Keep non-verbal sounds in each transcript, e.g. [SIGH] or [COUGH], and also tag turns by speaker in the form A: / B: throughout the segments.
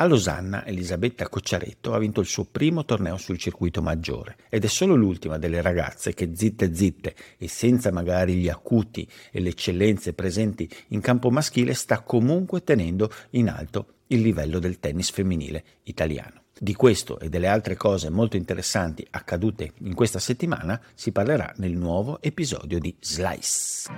A: A Losanna Elisabetta Cocciaretto ha vinto il suo primo torneo sul circuito maggiore ed è solo l'ultima delle ragazze che zitte zitte e senza magari gli acuti e le eccellenze presenti in campo maschile sta comunque tenendo in alto il livello del tennis femminile italiano. Di questo e delle altre cose molto interessanti accadute in questa settimana si parlerà nel nuovo episodio di Slice.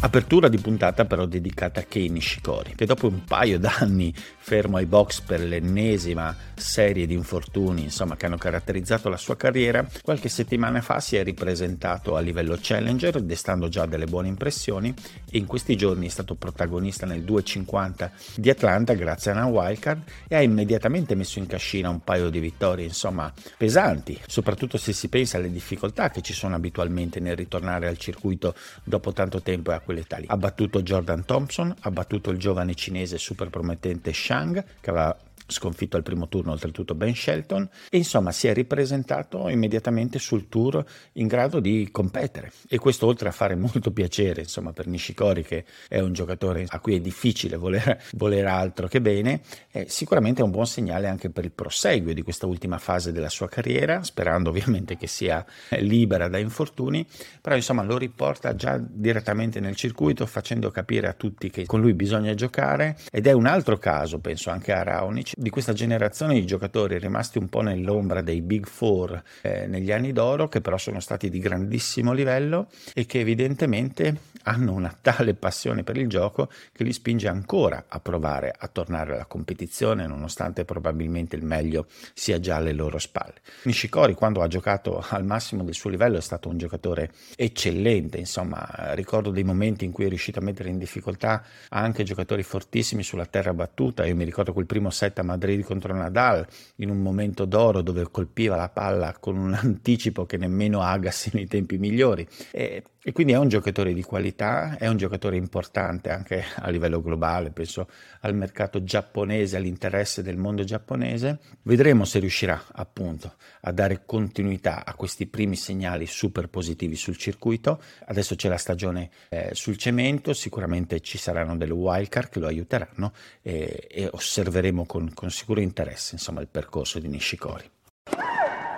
A: Apertura di puntata però dedicata a Kei Nishikori, che dopo un paio d'anni fermo ai box per l'ennesima serie di infortuni insomma, che hanno caratterizzato la sua carriera, qualche settimana fa si è ripresentato a livello challenger, destando già delle buone impressioni e in questi giorni è stato protagonista nel 250 di Atlanta grazie a una wildcard e ha immediatamente messo in cascina un paio di vittorie insomma pesanti, soprattutto se si pensa alle difficoltà che ci sono abitualmente nel ritornare al circuito dopo tanto tempo e a quell'età lì. Ha battuto Jordan Thompson, ha battuto il giovane cinese super promettente Shang, che aveva sconfitto al primo turno oltretutto Ben Shelton e insomma si è ripresentato immediatamente sul tour in grado di competere. E questo oltre a fare molto piacere insomma per Nishikori che è un giocatore a cui è difficile voler, voler altro che bene è sicuramente un buon segnale anche per il proseguio di questa ultima fase della sua carriera sperando ovviamente che sia libera da infortuni però insomma lo riporta già direttamente nel circuito facendo capire a tutti che con lui bisogna giocare ed è un altro caso penso anche a Raonic di questa generazione di giocatori rimasti un po' nell'ombra dei Big Four eh, negli anni d'oro, che però sono stati di grandissimo livello e che evidentemente hanno una tale passione per il gioco che li spinge ancora a provare a tornare alla competizione, nonostante probabilmente il meglio sia già alle loro spalle. Nishikori, quando ha giocato al massimo del suo livello, è stato un giocatore eccellente. Insomma, ricordo dei momenti in cui è riuscito a mettere in difficoltà anche giocatori fortissimi sulla terra battuta. Io mi ricordo quel primo set a Madrid contro Nadal, in un momento d'oro dove colpiva la palla con un [LAUGHS] anticipo che nemmeno Agassi nei tempi migliori. E e quindi è un giocatore di qualità, è un giocatore importante anche a livello globale, penso al mercato giapponese, all'interesse del mondo giapponese. Vedremo se riuscirà appunto a dare continuità a questi primi segnali super positivi sul circuito. Adesso c'è la stagione eh, sul cemento, sicuramente ci saranno delle wildcard che lo aiuteranno e, e osserveremo con, con sicuro interesse insomma, il percorso di Nishikori.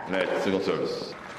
A: Net,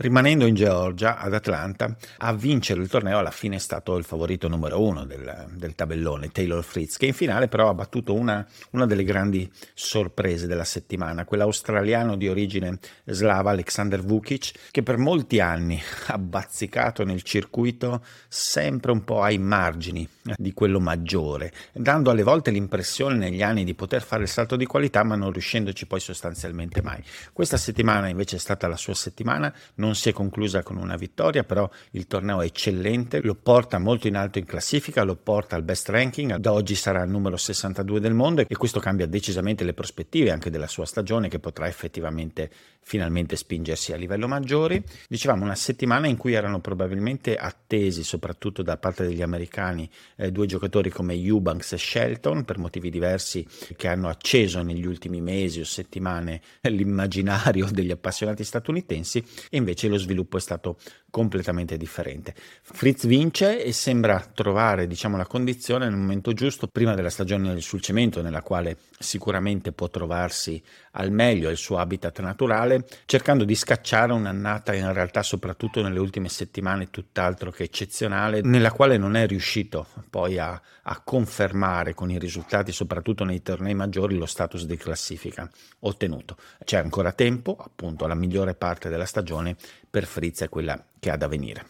A: Rimanendo in Georgia, ad Atlanta, a vincere il torneo alla fine è stato il favorito numero uno del, del tabellone, Taylor Fritz, che in finale però ha battuto una, una, delle grandi sorprese della settimana, quell'australiano di origine slava Alexander Vukic, che per molti anni [LAUGHS] ha bazzicato nel circuito sempre un po' ai margini di quello maggiore, dando alle volte l'impressione negli anni di poter fare il salto di qualità, ma non riuscendoci poi sostanzialmente mai. Questa settimana invece è stata la sua settimana, non non si è conclusa con una vittoria, però il torneo è eccellente, lo porta molto in alto in classifica, lo porta al best ranking, da oggi sarà il numero 62 del mondo e questo cambia decisamente le prospettive anche della sua stagione che potrà effettivamente finalmente spingersi a livello maggiore. Dicevamo una settimana in cui erano probabilmente attesi, soprattutto da parte degli americani, eh, due giocatori come Eubanks e Shelton per motivi diversi che hanno acceso negli ultimi mesi o settimane [LAUGHS] l'immaginario degli appassionati statunitensi e invece invece lo sviluppo è stato completamente differente. Fritz vince e sembra trovare diciamo, la condizione nel momento giusto, prima della stagione sul cemento, nella quale sicuramente può trovarsi al meglio il suo habitat naturale, cercando di scacciare un'annata in realtà soprattutto nelle ultime settimane tutt'altro che eccezionale, nella quale non è riuscito poi a, a confermare con i risultati, soprattutto nei tornei maggiori, lo status di classifica ottenuto. C'è ancora tempo, appunto, la migliore parte della stagione per Fritz è quella che ha da venire.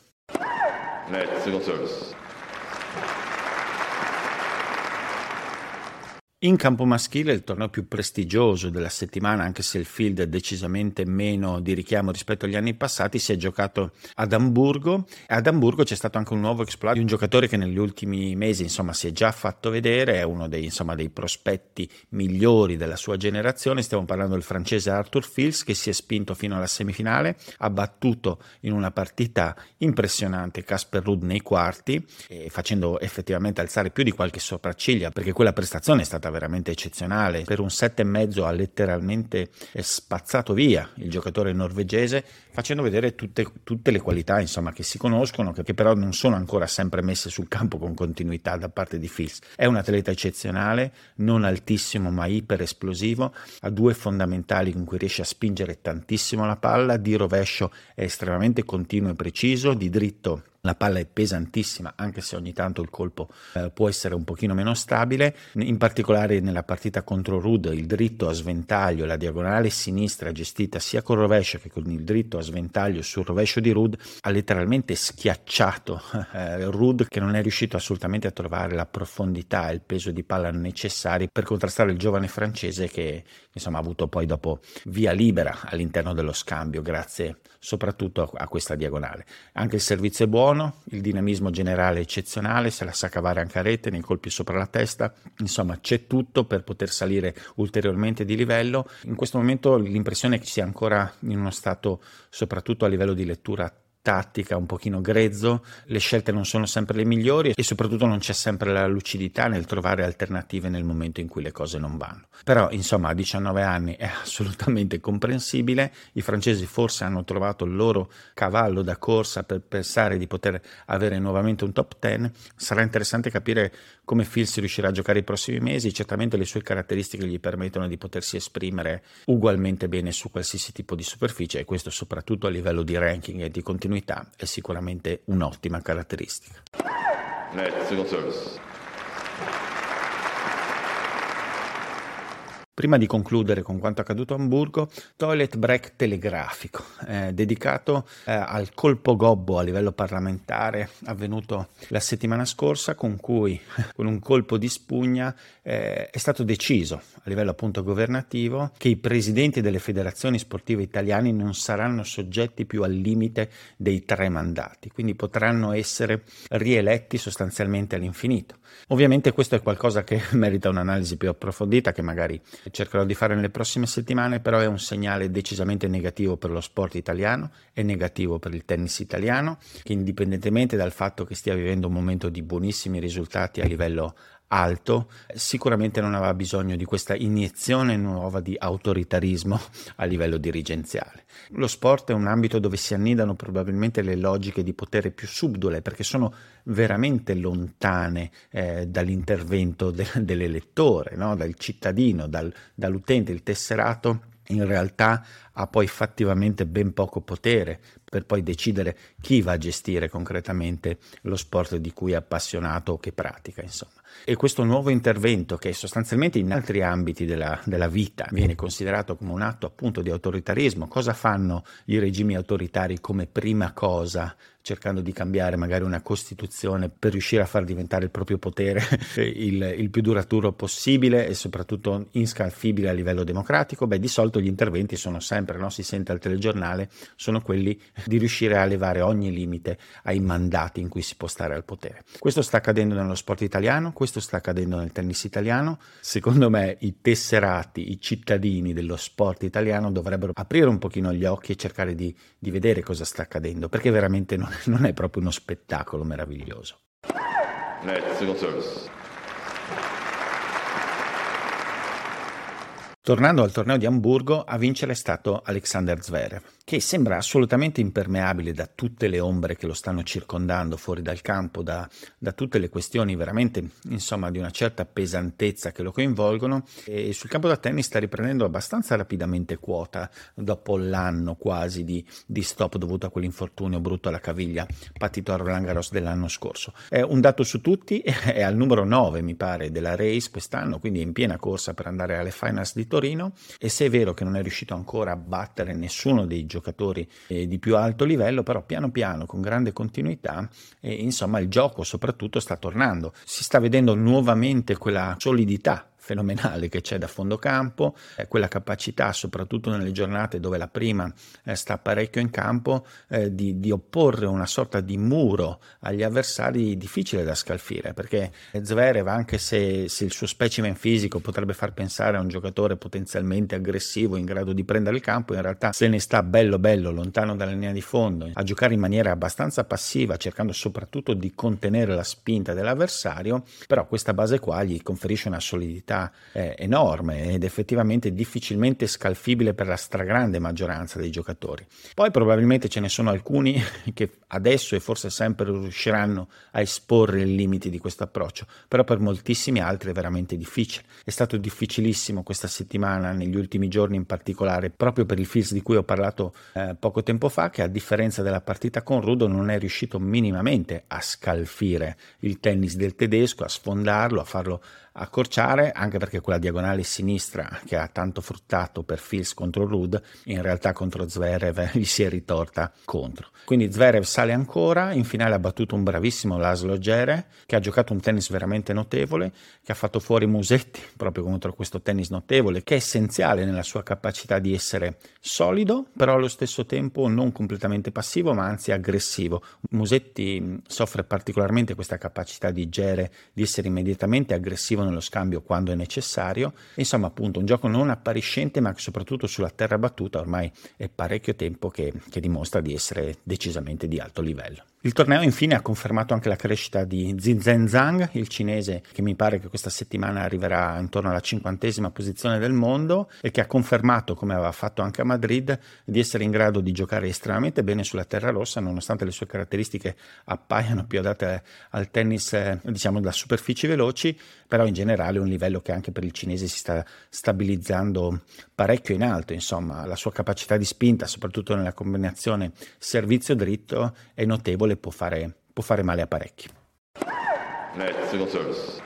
A: In campo maschile il torneo più prestigioso della settimana, anche se il field è decisamente meno di richiamo rispetto agli anni passati, si è giocato ad Amburgo. Ad Amburgo c'è stato anche un nuovo exploit di un giocatore che negli ultimi mesi insomma, si è già fatto vedere, è uno dei, insomma, dei prospetti migliori della sua generazione. Stiamo parlando del francese Arthur Fils che si è spinto fino alla semifinale, ha battuto in una partita impressionante Casper Rudd nei quarti, facendo effettivamente alzare più di qualche sopracciglia perché quella prestazione è stata veramente eccezionale. Per un set e mezzo ha letteralmente spazzato via il giocatore norvegese, facendo vedere tutte, tutte le qualità insomma, che si conoscono, che, che, però non sono ancora sempre messe sul campo con continuità da parte di Fils. È un atleta eccezionale, non altissimo ma iper esplosivo, ha due fondamentali con cui riesce a spingere tantissimo la palla, di rovescio è estremamente continuo e preciso, di dritto la palla è pesantissima, anche se ogni tanto il colpo eh, può essere un pochino meno stabile. In particolare nella partita contro Rud, il dritto a sventaglio, la diagonale sinistra gestita sia col rovescio che con il dritto a sventaglio sul rovescio di Rud, ha letteralmente schiacciato eh, Rud che non è riuscito assolutamente a trovare la profondità e il peso di palla necessari per contrastare il giovane francese che insomma ha avuto poi dopo via libera all'interno dello scambio, grazie soprattutto a, questa diagonale. Anche il servizio è buono, il dinamismo generale è eccezionale, se la sa cavare anche a rete, nei colpi sopra la testa, insomma c'è tutto per poter salire ulteriormente di livello. In questo momento l'impressione è che sia ancora in uno stato, soprattutto a livello di lettura tattica un pochino grezzo, le scelte non sono sempre le migliori e soprattutto non c'è sempre la lucidità nel trovare alternative nel momento in cui le cose non vanno. Però insomma a 19 anni è assolutamente comprensibile, i francesi forse hanno trovato il loro cavallo da corsa per pensare di poter avere nuovamente un top 10, sarà interessante capire come Phil si riuscirà a giocare i prossimi mesi, certamente le sue caratteristiche gli permettono di potersi esprimere ugualmente bene su qualsiasi tipo di superficie e questo soprattutto a livello di ranking e di continuità è sicuramente un'ottima caratteristica. Net, Prima di concludere con quanto accaduto a Hamburgo, toilet break telegrafico, eh, dedicato eh, al colpo gobbo a livello parlamentare avvenuto la settimana scorsa, con cui [LAUGHS] con un colpo di spugna eh, è stato deciso a livello appunto governativo che i presidenti delle federazioni sportive italiane non saranno soggetti più al limite dei tre mandati, quindi potranno essere rieletti sostanzialmente all'infinito. Ovviamente questo è qualcosa che [LAUGHS] merita un'analisi più approfondita che magari cercherò di fare nelle prossime settimane, però è un segnale decisamente negativo per lo sport italiano, è negativo per il tennis italiano, che indipendentemente dal fatto che stia vivendo un momento di buonissimi risultati a livello alto, sicuramente non aveva bisogno di questa iniezione nuova di autoritarismo a livello dirigenziale. Lo sport è un ambito dove si annidano probabilmente le logiche di potere più subdole perché sono veramente lontane eh, dall'intervento de- dell'elettore, no? dal cittadino, dal, dall'utente, il tesserato in realtà ha poi fattivamente ben poco potere per poi decidere chi va a gestire concretamente lo sport di cui è appassionato o che pratica, insomma. E questo nuovo intervento, che sostanzialmente in altri ambiti della, della vita viene considerato come un atto appunto di autoritarismo, cosa fanno i regimi autoritari come prima cosa cercando di cambiare magari una Costituzione per riuscire a far diventare il proprio potere [LAUGHS] il, il, più duraturo possibile e soprattutto inscalfibile a livello democratico, beh di solito gli interventi sono sempre, no? si sente al telegiornale, sono quelli di riuscire a levare ogni limite ai mandati in cui si può stare al potere. Questo sta accadendo nello sport italiano, questo sta accadendo nel tennis italiano. Secondo me i tesserati, i cittadini dello sport italiano dovrebbero aprire un pochino gli occhi e cercare di, di vedere cosa sta accadendo, perché veramente non, [LAUGHS] non è proprio uno spettacolo meraviglioso. Service. Tornando al torneo di Amburgo, a vincere è stato Alexander Zverev che sembra assolutamente impermeabile da tutte le ombre che lo stanno circondando fuori dal campo, da, da, tutte le questioni veramente, insomma, di una certa pesantezza che lo coinvolgono e sul campo da tennis sta riprendendo abbastanza rapidamente quota dopo l'anno quasi di, di stop dovuto a quell'infortunio brutto alla caviglia patito a Roland Garros dell'anno scorso. È un dato su tutti, [LAUGHS] è al numero 9 mi pare della race quest'anno, quindi è in piena corsa per andare alle finals di Torino e se è vero che non è riuscito ancora a battere nessuno dei giocatori giocatori eh, di più alto livello, però piano piano, con grande continuità, eh, insomma il gioco soprattutto sta tornando. Si sta vedendo nuovamente quella solidità fenomenale che c'è da fondo campo, eh, quella capacità, soprattutto nelle giornate dove la prima eh, sta parecchio in campo, eh, di, di, opporre una sorta di muro agli avversari difficile da scalfire, perché Zverev, anche se, se il suo specimen fisico potrebbe far pensare a un giocatore potenzialmente aggressivo in grado di prendere il campo, in realtà se ne sta bello bello lontano dalla linea di fondo, a giocare in maniera abbastanza passiva, cercando soprattutto di contenere la spinta dell'avversario, però questa base qua gli conferisce una solidità eh, enorme ed effettivamente difficilmente scalfibile per la stragrande maggioranza dei giocatori. Poi probabilmente ce ne sono alcuni [LAUGHS] che adesso e forse sempre riusciranno a esporre i limiti di questo approccio, però per moltissimi altri è veramente difficile. È stato difficilissimo questa settimana, negli ultimi giorni in particolare, proprio per il Fils di cui ho parlato eh, poco tempo fa, che a differenza della partita con Rudo non è riuscito minimamente a scalfire il tennis del tedesco, a sfondarlo, a farlo accorciare, anche perché quella diagonale sinistra che ha tanto fruttato per Fils contro Rud, in realtà contro Zverev [LAUGHS] gli si è ritorta contro. Quindi Zverev sale ancora, in finale ha battuto un bravissimo Laszlo Gere, che ha giocato un tennis veramente notevole, che ha fatto fuori Musetti [LAUGHS] proprio contro questo tennis notevole, che è essenziale nella sua capacità di essere solido, però allo stesso tempo non completamente passivo, ma anzi aggressivo. Musetti soffre particolarmente questa capacità di Gere di essere immediatamente aggressivo attivo nello scambio quando è necessario. Insomma, appunto, un gioco non appariscente, ma soprattutto sulla terra battuta ormai è parecchio tempo che, che dimostra di essere decisamente di alto livello. Il torneo infine ha confermato anche la crescita di Zinzen Zhang, il cinese che mi pare che questa settimana arriverà intorno alla cinquantesima posizione del mondo e che ha confermato, come aveva fatto anche a Madrid, di essere in grado di giocare estremamente bene sulla terra rossa, nonostante le sue caratteristiche appaiano più adatte al tennis, eh, diciamo, da superfici veloci, però in generale è un livello che anche per il cinese si sta stabilizzando parecchio in alto, insomma, la sua capacità di spinta, soprattutto nella combinazione servizio dritto, è notevole e può fare, può fare male a parecchi. Net, single service.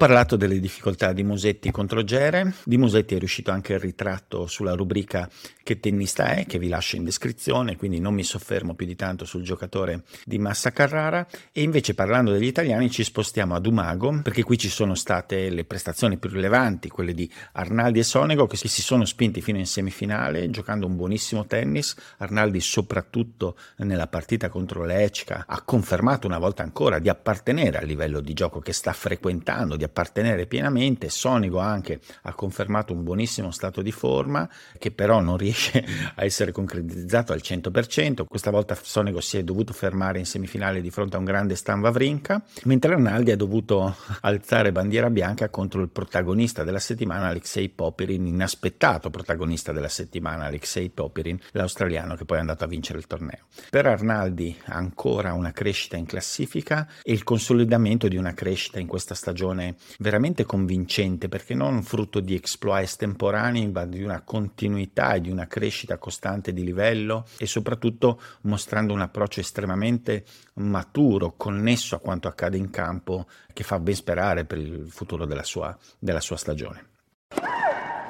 A: Parlato delle difficoltà di Musetti contro Gere, di Musetti è riuscito anche il ritratto sulla rubrica Che tennista è, che vi lascio in descrizione, quindi non mi soffermo più di tanto sul giocatore di Massa Carrara. E invece parlando degli italiani ci spostiamo ad Umago, perché qui ci sono state le prestazioni più rilevanti, quelle di Arnaldi e Sonego che si sono spinti fino in semifinale giocando un buonissimo tennis, Arnaldi soprattutto nella partita contro l'Ecca ha confermato una volta ancora di appartenere al livello di gioco che sta frequentando, di appartenere pienamente. Sonico anche ha confermato un buonissimo stato di forma che però non riesce [LAUGHS] a essere concretizzato al 100%. Questa volta Sonico si è dovuto fermare in semifinale di fronte a un grande Stan Wawrinka, mentre Arnaldi ha dovuto [LAUGHS] alzare bandiera bianca contro il protagonista della settimana Alexei Popirin, inaspettato protagonista della settimana Alexei Popirin, l'australiano che poi è andato a vincere il torneo. Per Arnaldi ancora una crescita in classifica e il consolidamento di una crescita in questa stagione veramente convincente perché non frutto di exploit estemporanei ma di una continuità e di una crescita costante di livello e soprattutto mostrando un approccio estremamente maturo, connesso a quanto accade in campo che fa ben sperare per il futuro della sua, della sua stagione.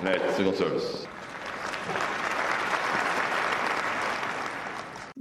A: Net,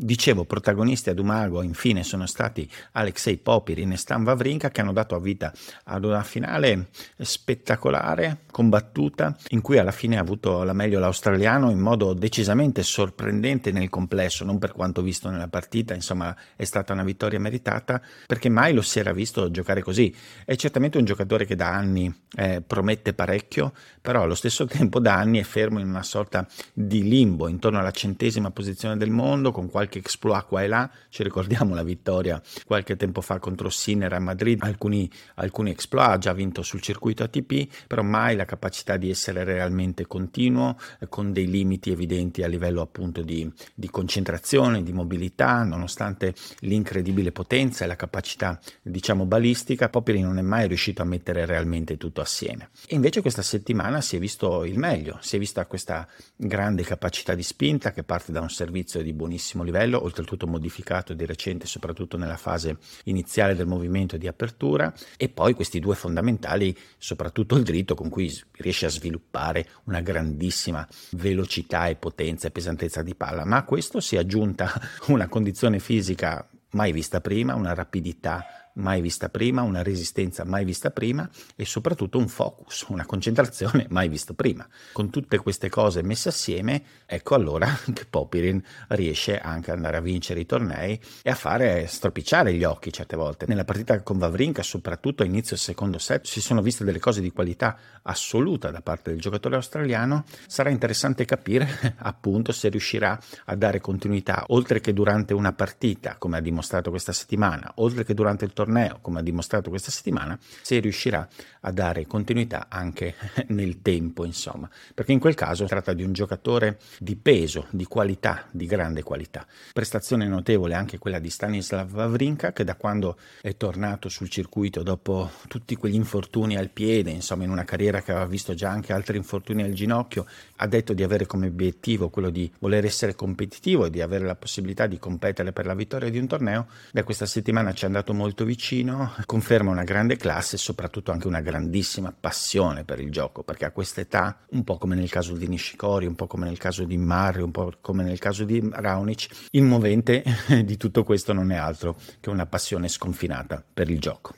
A: Dicevo, protagonisti ad Umago infine sono stati Alexei Popirin e Stan Wawrinka che hanno dato vita ad una finale spettacolare, combattuta, in cui alla fine ha avuto la meglio l'australiano in modo decisamente sorprendente nel complesso, non per quanto visto nella partita, insomma è stata una vittoria meritata perché mai lo si era visto giocare così. È certamente un giocatore che da anni eh, promette parecchio, però allo stesso [LAUGHS] tempo da anni è fermo in una sorta di limbo intorno alla centesima posizione del mondo con qualche qualche exploit qua e là, ci ricordiamo la vittoria qualche tempo fa contro Sinner a Madrid, alcuni, alcuni exploit, ha già vinto sul circuito ATP, però mai la capacità di essere realmente continuo, eh, con dei limiti evidenti a livello appunto di, di concentrazione, di mobilità, nonostante l'incredibile potenza e la capacità diciamo balistica, Popiri non è mai riuscito a mettere realmente tutto assieme. E invece questa settimana si è visto il meglio, si è vista questa grande capacità di spinta che parte da un servizio di buonissimo livello, livello, oltretutto modificato di recente soprattutto nella fase iniziale del movimento di apertura, e poi questi due fondamentali, soprattutto il dritto con cui riesce a sviluppare una grandissima velocità e potenza e pesantezza di palla, ma a questo si è aggiunta [LAUGHS] una condizione fisica mai vista prima, una rapidità mai vista prima, una resistenza mai vista prima e soprattutto un focus, una concentrazione mai vista prima. Con tutte queste cose messe assieme, ecco allora [LAUGHS] che Popirin riesce anche ad andare a vincere i tornei e a fare stropicciare gli occhi certe volte. Nella partita con Vavrinka, soprattutto a inizio del secondo set, si sono viste delle cose di qualità assoluta da parte del giocatore australiano. Sarà interessante capire [LAUGHS] appunto se riuscirà a dare continuità oltre che durante una partita, come ha dimostrato questa settimana, oltre che durante il torneo, come ha dimostrato questa settimana, se riuscirà a dare continuità anche [LAUGHS] nel tempo, insomma, perché in quel caso si tratta di un giocatore di peso, di qualità, di grande qualità. Prestazione notevole anche quella di Stanislav Wawrinka che da quando è tornato sul circuito dopo tutti quegli infortuni al piede, insomma, in una carriera che aveva visto già anche altri infortuni al ginocchio, ha detto di avere come obiettivo quello di voler essere competitivo e di avere la possibilità di competere per la vittoria di un torneo. Da questa settimana ci è andato molto vicino, conferma una grande classe e soprattutto anche una grandissima passione per il gioco, perché a questa età, un po' come nel caso di Nishikori, un po' come nel caso di Murray, un po' come nel caso di Raonic, il movente [LAUGHS] di tutto questo non è altro che una passione sconfinata per il gioco.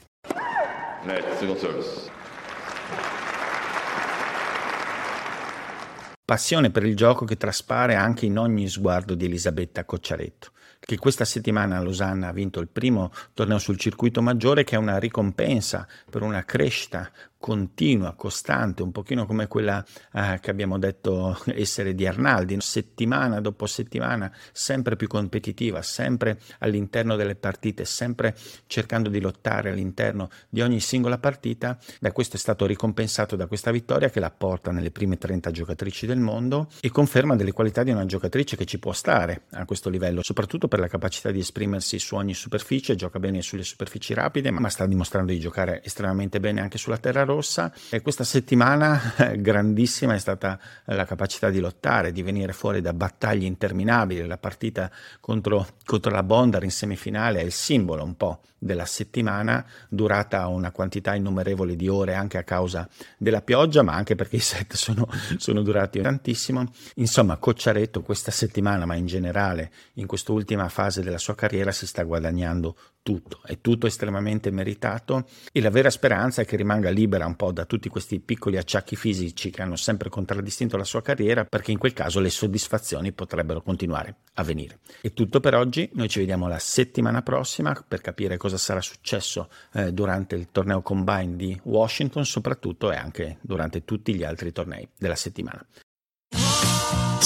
A: Passione per il gioco che traspare anche in ogni sguardo di Elisabetta Cocciaretto che questa settimana a Losanna ha vinto il primo torneo sul circuito maggiore che è una ricompensa per una crescita continua, costante, un pochino come quella eh, che abbiamo detto [LAUGHS] essere di Arnaldi, settimana dopo settimana, sempre più competitiva, sempre all'interno delle partite, sempre cercando di lottare all'interno di ogni singola partita. Beh, questo è stato ricompensato da questa vittoria che la porta nelle prime 30 giocatrici del mondo e conferma delle qualità di una giocatrice che ci può stare a questo livello, soprattutto per la capacità di esprimersi su ogni superficie, gioca bene sulle superfici rapide, ma sta dimostrando di giocare estremamente bene anche sulla terra rossa e questa settimana grandissima è stata la capacità di lottare, di venire fuori da battaglie interminabili. La partita contro, contro la Bondar in semifinale è il simbolo un po' della settimana, durata una quantità innumerevole di ore anche a causa della pioggia, ma anche perché i set sono, sono durati tantissimo. Insomma, Cocciaretto questa settimana, ma in generale in quest'ultima fase della sua carriera, si sta guadagnando tutto, è tutto estremamente meritato e la vera speranza è che rimanga libera un po' da tutti questi piccoli acciacchi fisici che hanno sempre contraddistinto la sua carriera, perché in quel caso le soddisfazioni potrebbero continuare a venire. È tutto per oggi, noi ci vediamo la settimana prossima per capire cosa sarà successo eh, durante il torneo combine di Washington, soprattutto e anche durante tutti gli altri tornei della settimana.